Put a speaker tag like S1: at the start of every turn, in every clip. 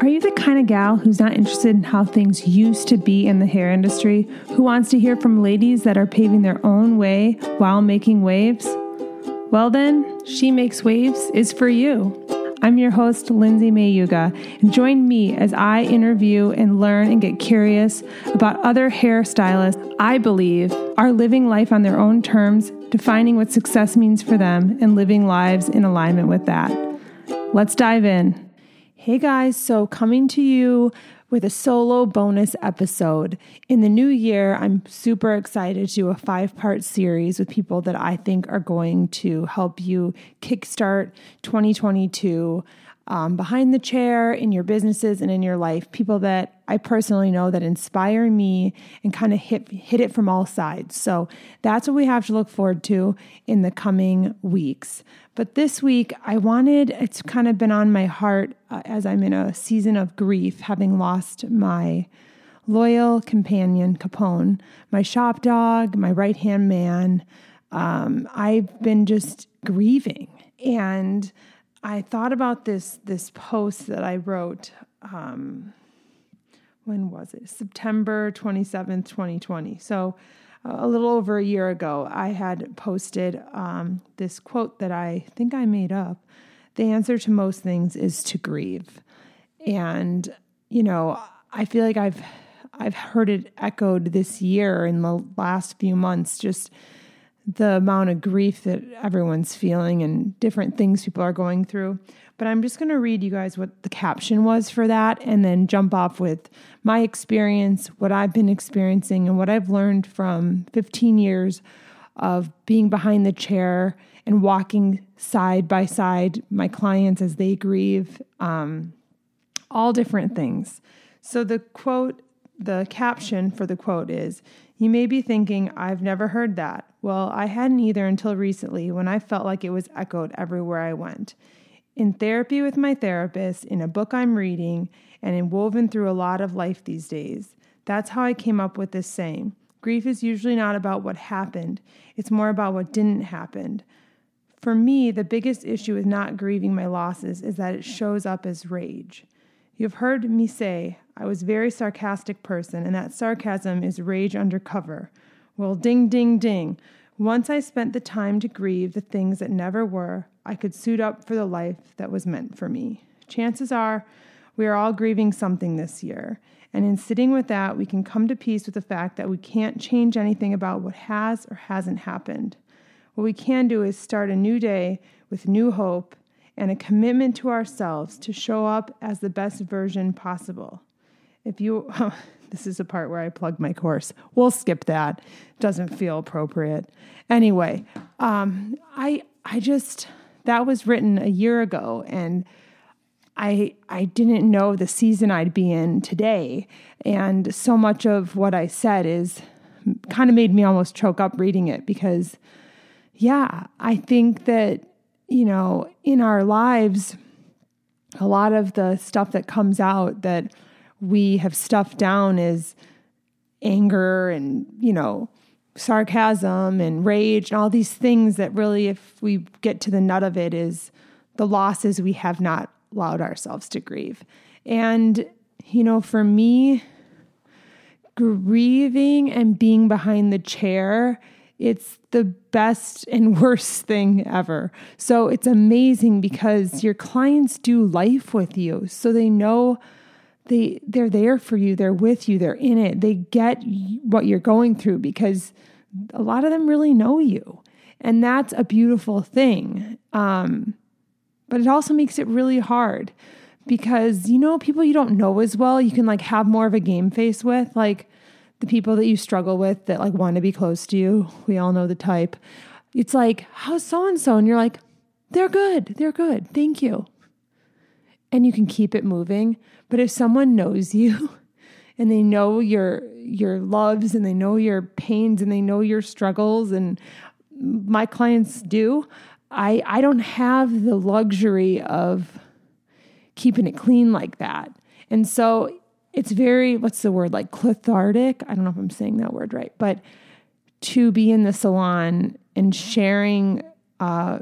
S1: Are you the kind of gal who's not interested in how things used to be in the hair industry, who wants to hear from ladies that are paving their own way while making waves? Well, then, She Makes Waves is for you. I'm your host, Lindsay Mayuga, and join me as I interview and learn and get curious about other hairstylists I believe are living life on their own terms, defining what success means for them, and living lives in alignment with that. Let's dive in. Hey guys, so coming to you with a solo bonus episode. In the new year, I'm super excited to do a five part series with people that I think are going to help you kickstart 2022 um, behind the chair in your businesses and in your life. People that I personally know that inspire me and kind of hit, hit it from all sides. So that's what we have to look forward to in the coming weeks. But this week, I wanted, it's kind of been on my heart uh, as I'm in a season of grief, having lost my loyal companion, Capone, my shop dog, my right hand man. Um, I've been just grieving. And I thought about this this post that I wrote. Um, when was it? September 27th, 2020. So a little over a year ago, I had posted um, this quote that I think I made up. The answer to most things is to grieve. And, you know, I feel like I've I've heard it echoed this year in the last few months, just the amount of grief that everyone's feeling and different things people are going through. But I'm just going to read you guys what the caption was for that and then jump off with my experience, what I've been experiencing, and what I've learned from 15 years of being behind the chair and walking side by side my clients as they grieve, um, all different things. So the quote, the caption for the quote is You may be thinking, I've never heard that. Well, I hadn't either until recently when I felt like it was echoed everywhere I went in therapy with my therapist, in a book I'm reading, and in woven through a lot of life these days. That's how I came up with this saying. Grief is usually not about what happened, it's more about what didn't happen. For me, the biggest issue with not grieving my losses is that it shows up as rage. You've heard me say I was a very sarcastic person, and that sarcasm is rage undercover. Well, ding, ding, ding. Once I spent the time to grieve the things that never were, I could suit up for the life that was meant for me. Chances are we are all grieving something this year. And in sitting with that, we can come to peace with the fact that we can't change anything about what has or hasn't happened. What we can do is start a new day with new hope and a commitment to ourselves to show up as the best version possible. If you, This is a part where I plug my course. We'll skip that. Doesn't feel appropriate. Anyway, um, I I just that was written a year ago, and I I didn't know the season I'd be in today, and so much of what I said is kind of made me almost choke up reading it because, yeah, I think that you know in our lives, a lot of the stuff that comes out that we have stuffed down is anger and, you know, sarcasm and rage and all these things that really, if we get to the nut of it, is the losses we have not allowed ourselves to grieve. And, you know, for me, grieving and being behind the chair, it's the best and worst thing ever. So it's amazing because your clients do life with you. So they know they they're there for you. They're with you. They're in it. They get what you're going through because a lot of them really know you. And that's a beautiful thing. Um, but it also makes it really hard because you know people you don't know as well you can like have more of a game face with. Like the people that you struggle with that like want to be close to you we all know the type it's like how's so and so and you're like they're good they're good thank you and you can keep it moving. But if someone knows you and they know your your loves and they know your pains and they know your struggles and my clients do, I I don't have the luxury of keeping it clean like that. And so it's very what's the word like cathartic? I don't know if I'm saying that word right, but to be in the salon and sharing uh,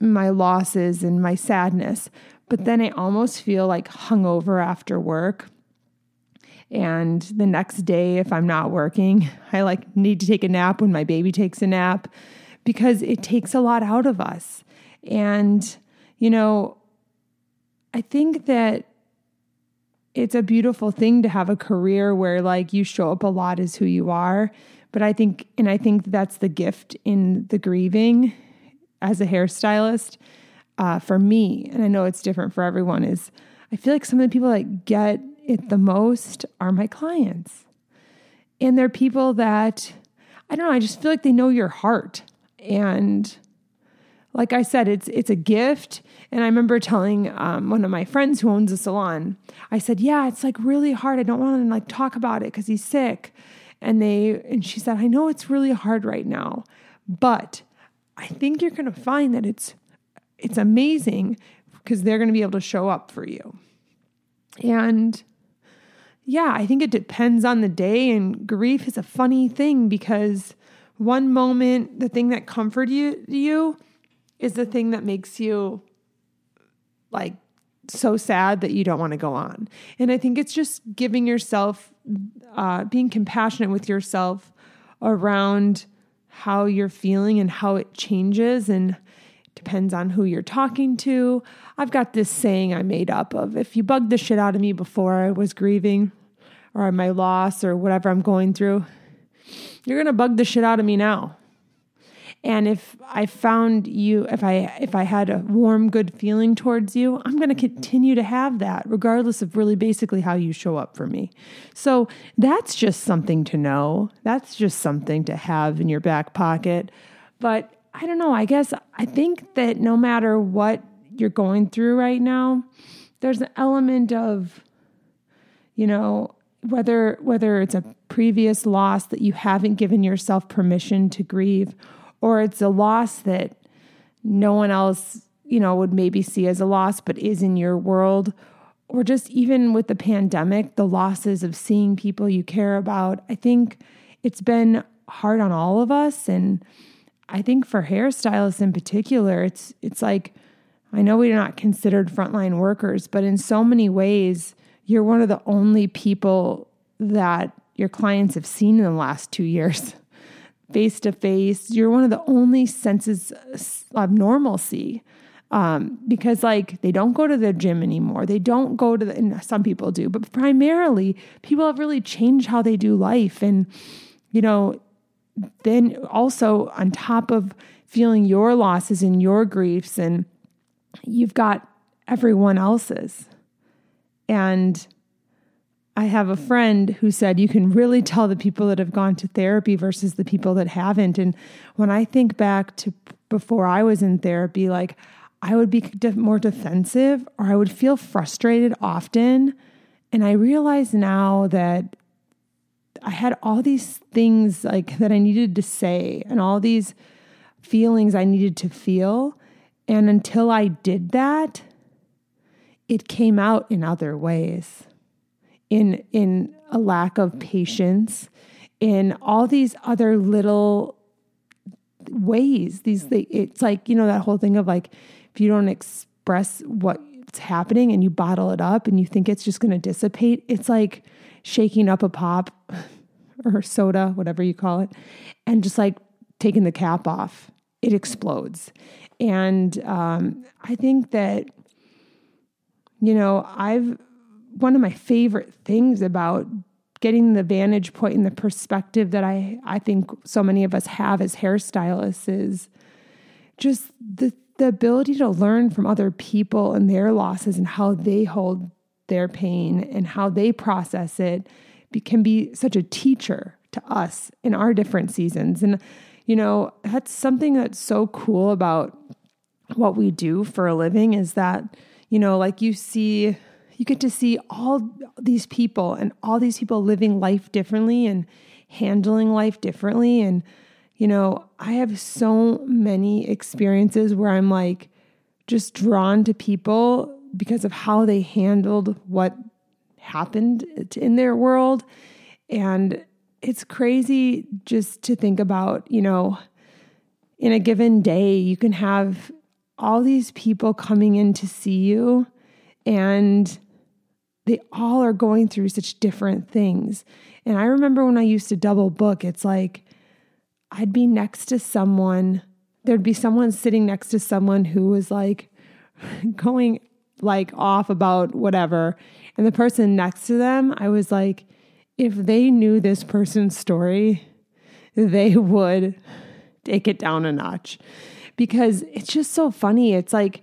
S1: my losses and my sadness but then I almost feel like hungover after work. And the next day, if I'm not working, I like need to take a nap when my baby takes a nap because it takes a lot out of us. And, you know, I think that it's a beautiful thing to have a career where like you show up a lot as who you are. But I think, and I think that's the gift in the grieving as a hairstylist uh, for me, and I know it's different for everyone, is I feel like some of the people that get it the most are my clients. And they're people that, I don't know, I just feel like they know your heart. And like I said, it's it's a gift. And I remember telling um, one of my friends who owns a salon, I said, "Yeah, it's like really hard. I don't want to like talk about it because he's sick." And they and she said, "I know it's really hard right now, but I think you're going to find that it's it's amazing because they're going to be able to show up for you." And yeah, I think it depends on the day. And grief is a funny thing because one moment, the thing that comforted you, you is the thing that makes you like so sad that you don't want to go on. And I think it's just giving yourself, uh, being compassionate with yourself around how you're feeling and how it changes and depends on who you're talking to. I've got this saying I made up of if you bugged the shit out of me before I was grieving or my loss or whatever I'm going through, you're going to bug the shit out of me now. And if I found you, if I if I had a warm, good feeling towards you, I'm going to mm-hmm. continue to have that, regardless of really basically how you show up for me. So that's just something to know. That's just something to have in your back pocket. But I don't know. I guess I think that no matter what you're going through right now, there's an element of, you know, whether whether it's a previous loss that you haven't given yourself permission to grieve or it's a loss that no one else, you know, would maybe see as a loss, but is in your world, or just even with the pandemic, the losses of seeing people you care about. I think it's been hard on all of us. And I think for hairstylists in particular, it's it's like I know we're not considered frontline workers, but in so many ways, you're one of the only people that your clients have seen in the last two years face to face. You're one of the only senses of normalcy. Um, because like they don't go to the gym anymore. They don't go to the, and some people do, but primarily people have really changed how they do life. And, you know, then also on top of feeling your losses and your griefs, and you've got everyone else's. And I have a friend who said you can really tell the people that have gone to therapy versus the people that haven't. And when I think back to before I was in therapy, like I would be more defensive or I would feel frustrated often. And I realize now that I had all these things like that I needed to say and all these feelings I needed to feel. And until I did that, it came out in other ways in in a lack of patience, in all these other little ways. These it's like you know that whole thing of like if you don't express what's happening and you bottle it up and you think it's just going to dissipate, it's like shaking up a pop or soda, whatever you call it, and just like taking the cap off. It explodes, and um, I think that you know I've one of my favorite things about getting the vantage point and the perspective that I, I think so many of us have as hairstylists is just the, the ability to learn from other people and their losses and how they hold their pain and how they process it can be such a teacher to us in our different seasons. And, you know, that's something that's so cool about what we do for a living is that, you know, like you see you get to see all these people and all these people living life differently and handling life differently. And, you know, I have so many experiences where I'm like just drawn to people because of how they handled what happened in their world. And it's crazy just to think about, you know, in a given day, you can have all these people coming in to see you And they all are going through such different things. And I remember when I used to double book, it's like I'd be next to someone, there'd be someone sitting next to someone who was like going like off about whatever. And the person next to them, I was like, if they knew this person's story, they would take it down a notch because it's just so funny. It's like,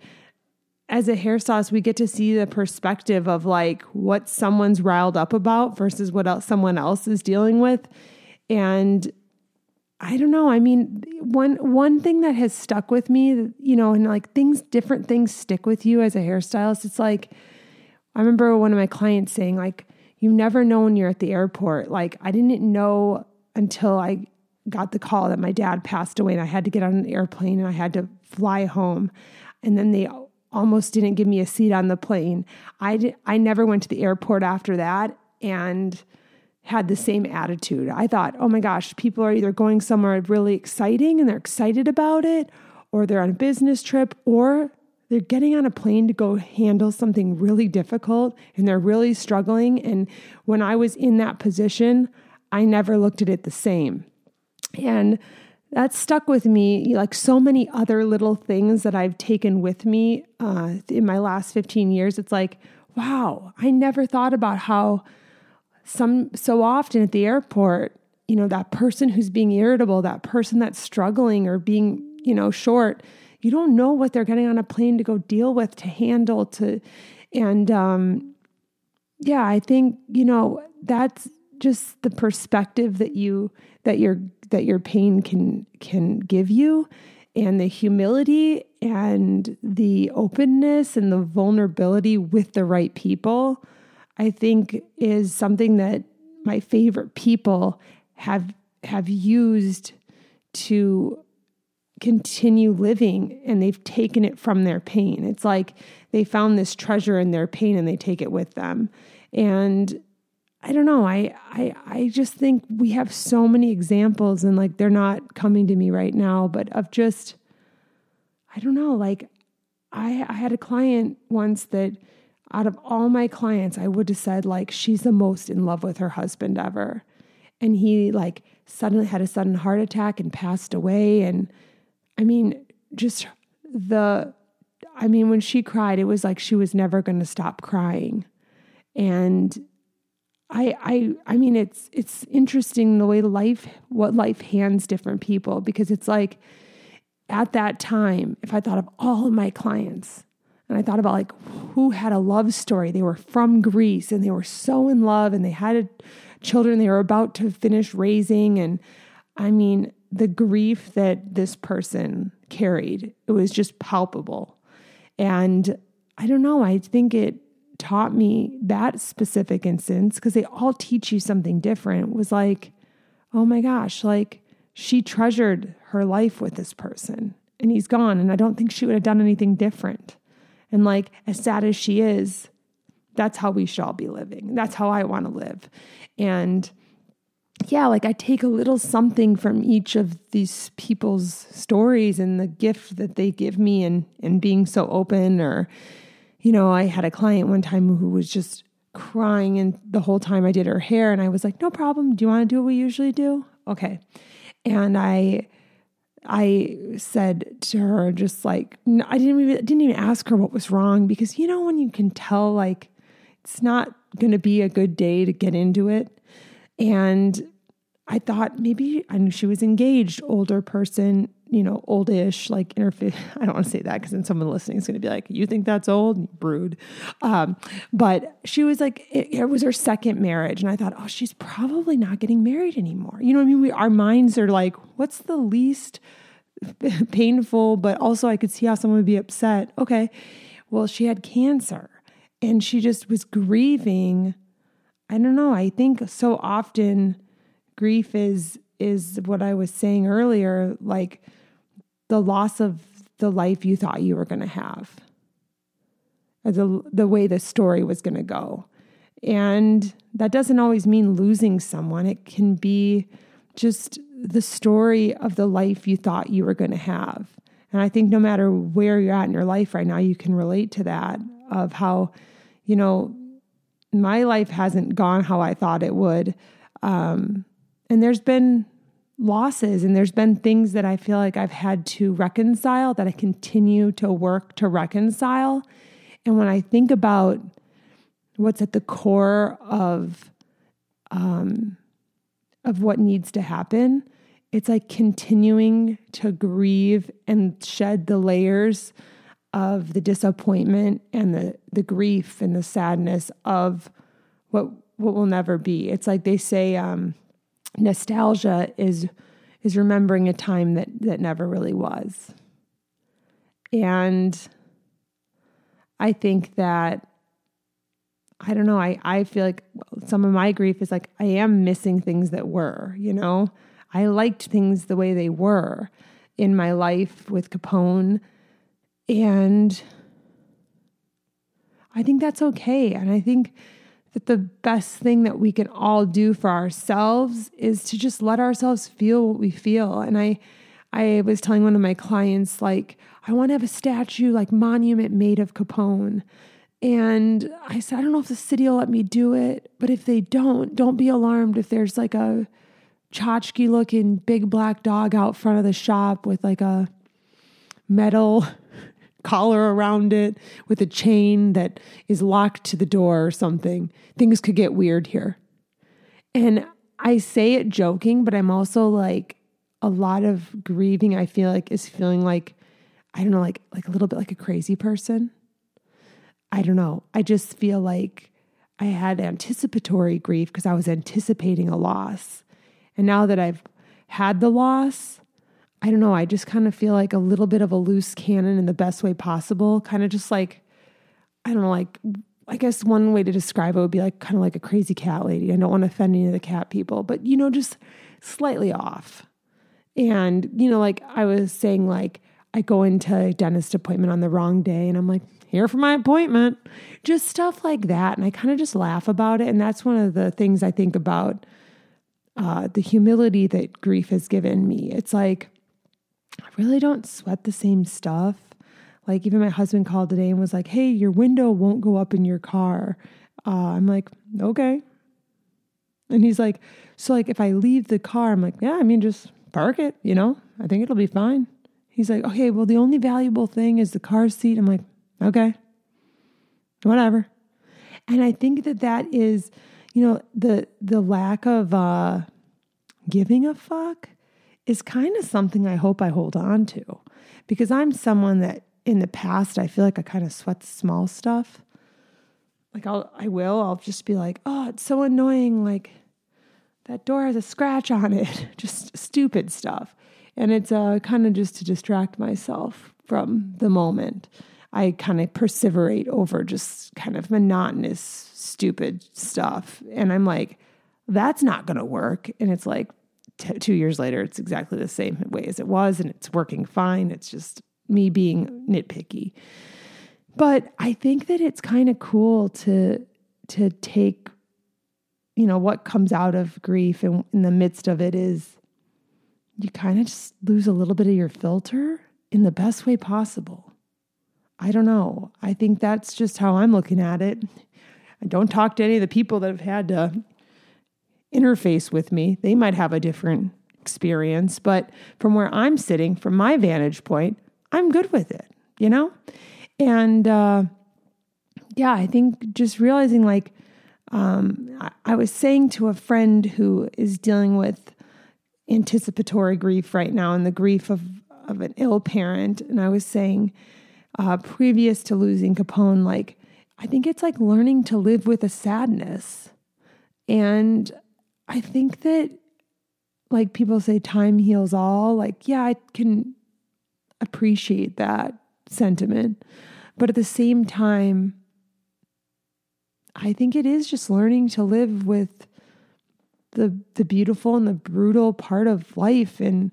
S1: as a hairstylist, we get to see the perspective of like what someone's riled up about versus what else someone else is dealing with. And I don't know. I mean, one one thing that has stuck with me, you know, and like things different things stick with you as a hairstylist. It's like I remember one of my clients saying like you never know when you're at the airport. Like I didn't know until I got the call that my dad passed away and I had to get on an airplane and I had to fly home. And then they almost didn't give me a seat on the plane. I, I never went to the airport after that and had the same attitude. I thought, oh my gosh, people are either going somewhere really exciting and they're excited about it, or they're on a business trip, or they're getting on a plane to go handle something really difficult and they're really struggling. And when I was in that position, I never looked at it the same. And that stuck with me like so many other little things that I've taken with me uh, in my last 15 years. It's like, wow, I never thought about how some so often at the airport, you know, that person who's being irritable, that person that's struggling or being, you know, short, you don't know what they're getting on a plane to go deal with, to handle, to, and um, yeah, I think you know that's just the perspective that you that your that your pain can can give you and the humility and the openness and the vulnerability with the right people i think is something that my favorite people have have used to continue living and they've taken it from their pain. It's like they found this treasure in their pain and they take it with them. And I don't know. I, I I just think we have so many examples and like they're not coming to me right now, but of just I don't know, like I I had a client once that out of all my clients, I would have said like she's the most in love with her husband ever. And he like suddenly had a sudden heart attack and passed away and I mean just the I mean when she cried it was like she was never going to stop crying. And I I I mean it's it's interesting the way life what life hands different people because it's like at that time if I thought of all of my clients and I thought about like who had a love story they were from Greece and they were so in love and they had a, children they were about to finish raising and I mean the grief that this person carried it was just palpable. And I don't know I think it taught me that specific instance, because they all teach you something different, was like, oh my gosh, like she treasured her life with this person and he's gone. And I don't think she would have done anything different. And like, as sad as she is, that's how we should all be living. That's how I want to live. And yeah, like I take a little something from each of these people's stories and the gift that they give me and and being so open or you know, I had a client one time who was just crying and the whole time I did her hair and I was like, "No problem. Do you want to do what we usually do?" Okay. And I I said to her just like I didn't even didn't even ask her what was wrong because you know when you can tell like it's not going to be a good day to get into it. And I thought maybe I knew she was engaged, older person, you know, oldish, like in her, I don't want to say that because then someone listening is going to be like, you think that's old? Brood. Um, but she was like, it, it, was her second marriage. And I thought, oh, she's probably not getting married anymore. You know what I mean? We, our minds are like, what's the least painful, but also I could see how someone would be upset. Okay. Well, she had cancer and she just was grieving. I don't know. I think so often grief is is what I was saying earlier, like the loss of the life you thought you were going to have, the, the way the story was going to go. And that doesn't always mean losing someone, it can be just the story of the life you thought you were going to have. And I think no matter where you're at in your life right now, you can relate to that of how, you know, my life hasn't gone how I thought it would. Um, and there's been losses and there's been things that I feel like I've had to reconcile that I continue to work to reconcile. And when I think about what's at the core of um, of what needs to happen, it's like continuing to grieve and shed the layers of the disappointment and the the grief and the sadness of what what will never be. It's like they say um, nostalgia is is remembering a time that that never really was. And I think that I don't know, I I feel like some of my grief is like I am missing things that were, you know? I liked things the way they were in my life with Capone and I think that's okay. And I think that the best thing that we can all do for ourselves is to just let ourselves feel what we feel. And I I was telling one of my clients like I want to have a statue like monument made of Capone. And I said I don't know if the city will let me do it, but if they don't, don't be alarmed if there's like a tchotchke looking big black dog out front of the shop with like a metal collar around it with a chain that is locked to the door or something. Things could get weird here. And I say it joking, but I'm also like a lot of grieving I feel like is feeling like I don't know like like a little bit like a crazy person. I don't know. I just feel like I had anticipatory grief because I was anticipating a loss. And now that I've had the loss, I don't know, I just kind of feel like a little bit of a loose cannon in the best way possible. Kind of just like, I don't know, like, I guess one way to describe it would be like kind of like a crazy cat lady. I don't want to offend any of the cat people, but you know, just slightly off. And, you know, like I was saying, like, I go into a dentist appointment on the wrong day and I'm like, here for my appointment. Just stuff like that. And I kind of just laugh about it. And that's one of the things I think about uh, the humility that grief has given me. It's like, I really don't sweat the same stuff. Like, even my husband called today and was like, hey, your window won't go up in your car. Uh, I'm like, okay. And he's like, so, like, if I leave the car, I'm like, yeah, I mean, just park it, you know, I think it'll be fine. He's like, okay, well, the only valuable thing is the car seat. I'm like, okay, whatever. And I think that that is, you know, the the lack of uh, giving a fuck is kind of something I hope I hold on to because I'm someone that in the past I feel like I kind of sweat small stuff. Like I'll I will I'll just be like, "Oh, it's so annoying like that door has a scratch on it." just stupid stuff. And it's uh, kind of just to distract myself from the moment. I kind of perseverate over just kind of monotonous, stupid stuff. And I'm like, that's not going to work. And it's like, t- two years later, it's exactly the same way as it was, and it's working fine. It's just me being nitpicky. But I think that it's kind of cool to to take, you know, what comes out of grief and in the midst of it is you kind of just lose a little bit of your filter in the best way possible. I don't know. I think that's just how I'm looking at it. I don't talk to any of the people that have had to interface with me. They might have a different experience, but from where I'm sitting, from my vantage point, I'm good with it, you know? And uh, yeah, I think just realizing like, um, I, was saying to a friend who is dealing with anticipatory grief right now and the grief of, of an ill parent, and I was saying, uh, previous to losing Capone, like, I think it's like learning to live with a sadness. And I think that like people say time heals all, like yeah, I can appreciate that sentiment. But at the same time, I think it is just learning to live with the the beautiful and the brutal part of life and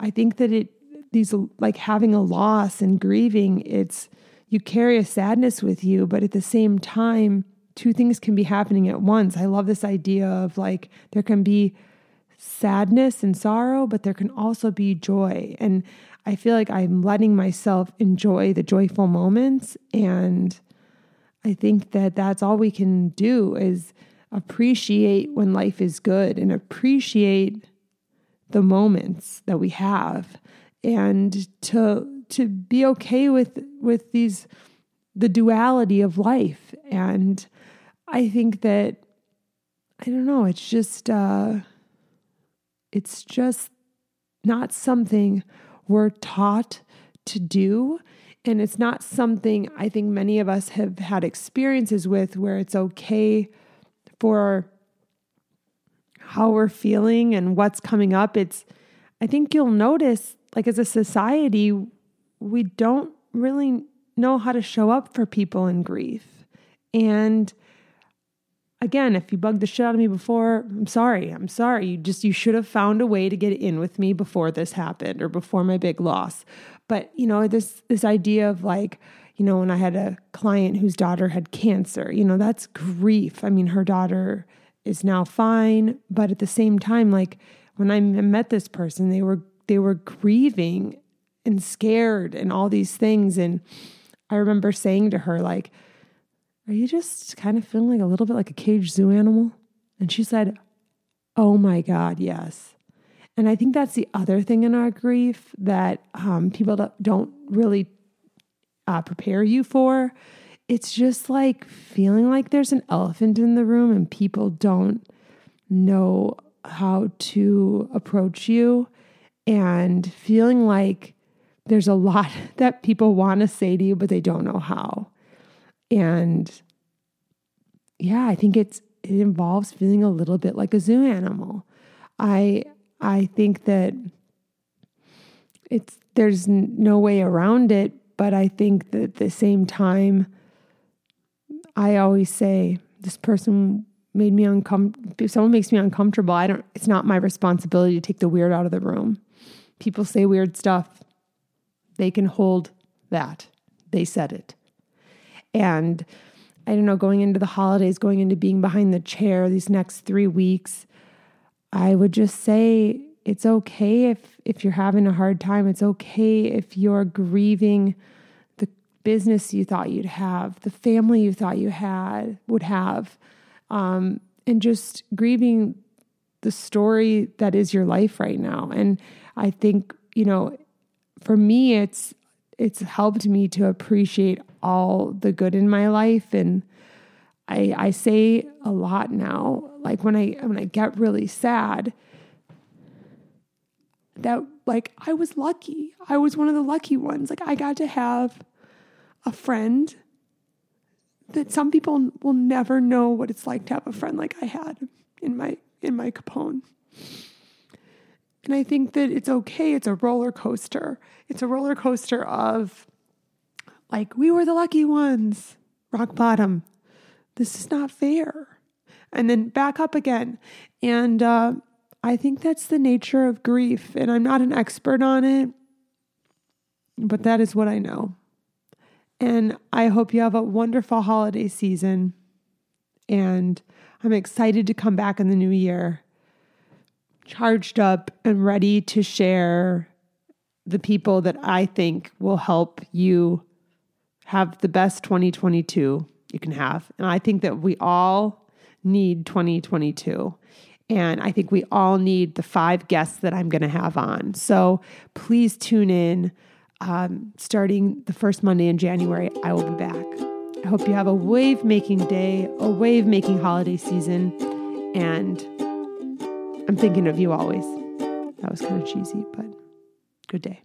S1: I think that it these like having a loss and grieving it's you carry a sadness with you but at the same time two things can be happening at once. I love this idea of like there can be sadness and sorrow, but there can also be joy. And I feel like I'm letting myself enjoy the joyful moments. And I think that that's all we can do is appreciate when life is good and appreciate the moments that we have and to to be okay with with these the duality of life and i think that i don't know it's just uh it's just not something we're taught to do and it's not something i think many of us have had experiences with where it's okay for how we're feeling and what's coming up it's i think you'll notice like as a society we don't really know how to show up for people in grief. And again, if you bugged the shit out of me before, I'm sorry. I'm sorry. You just you should have found a way to get in with me before this happened or before my big loss. But, you know, this this idea of like, you know, when I had a client whose daughter had cancer, you know, that's grief. I mean, her daughter is now fine, but at the same time like when I met this person, they were they were grieving and scared and all these things. And I remember saying to her, like, are you just kind of feeling like a little bit like a caged zoo animal? And she said, Oh my God, yes. And I think that's the other thing in our grief that um, people don't really uh, prepare you for. It's just like feeling like there's an elephant in the room and people don't know how to approach you and feeling like there's a lot that people want to say to you, but they don't know how. And yeah, I think it's it involves feeling a little bit like a zoo animal. I I think that it's there's no way around it, but I think that at the same time, I always say this person made me uncomfortable. If someone makes me uncomfortable, I don't. It's not my responsibility to take the weird out of the room. People say weird stuff they can hold that. They said it. And I don't know, going into the holidays, going into being behind the chair these next three weeks, I would just say it's okay if if you're having a hard time. It's okay if you're grieving the business you thought you'd have, the family you thought you had would have, um, and just grieving the story that is your life right now. And I think you know for me it's it's helped me to appreciate all the good in my life and I I say a lot now like when I when I get really sad that like I was lucky. I was one of the lucky ones. Like I got to have a friend that some people will never know what it's like to have a friend like I had in my in my Capone. And I think that it's okay. It's a roller coaster. It's a roller coaster of like, we were the lucky ones, rock bottom. This is not fair. And then back up again. And uh, I think that's the nature of grief. And I'm not an expert on it, but that is what I know. And I hope you have a wonderful holiday season. And I'm excited to come back in the new year charged up and ready to share the people that I think will help you have the best 2022 you can have. And I think that we all need 2022. And I think we all need the five guests that I'm going to have on. So please tune in. Um, starting the first Monday in January, I will be back. I hope you have a wave making day, a wave making holiday season, and I'm thinking of you always. That was kind of cheesy, but good day.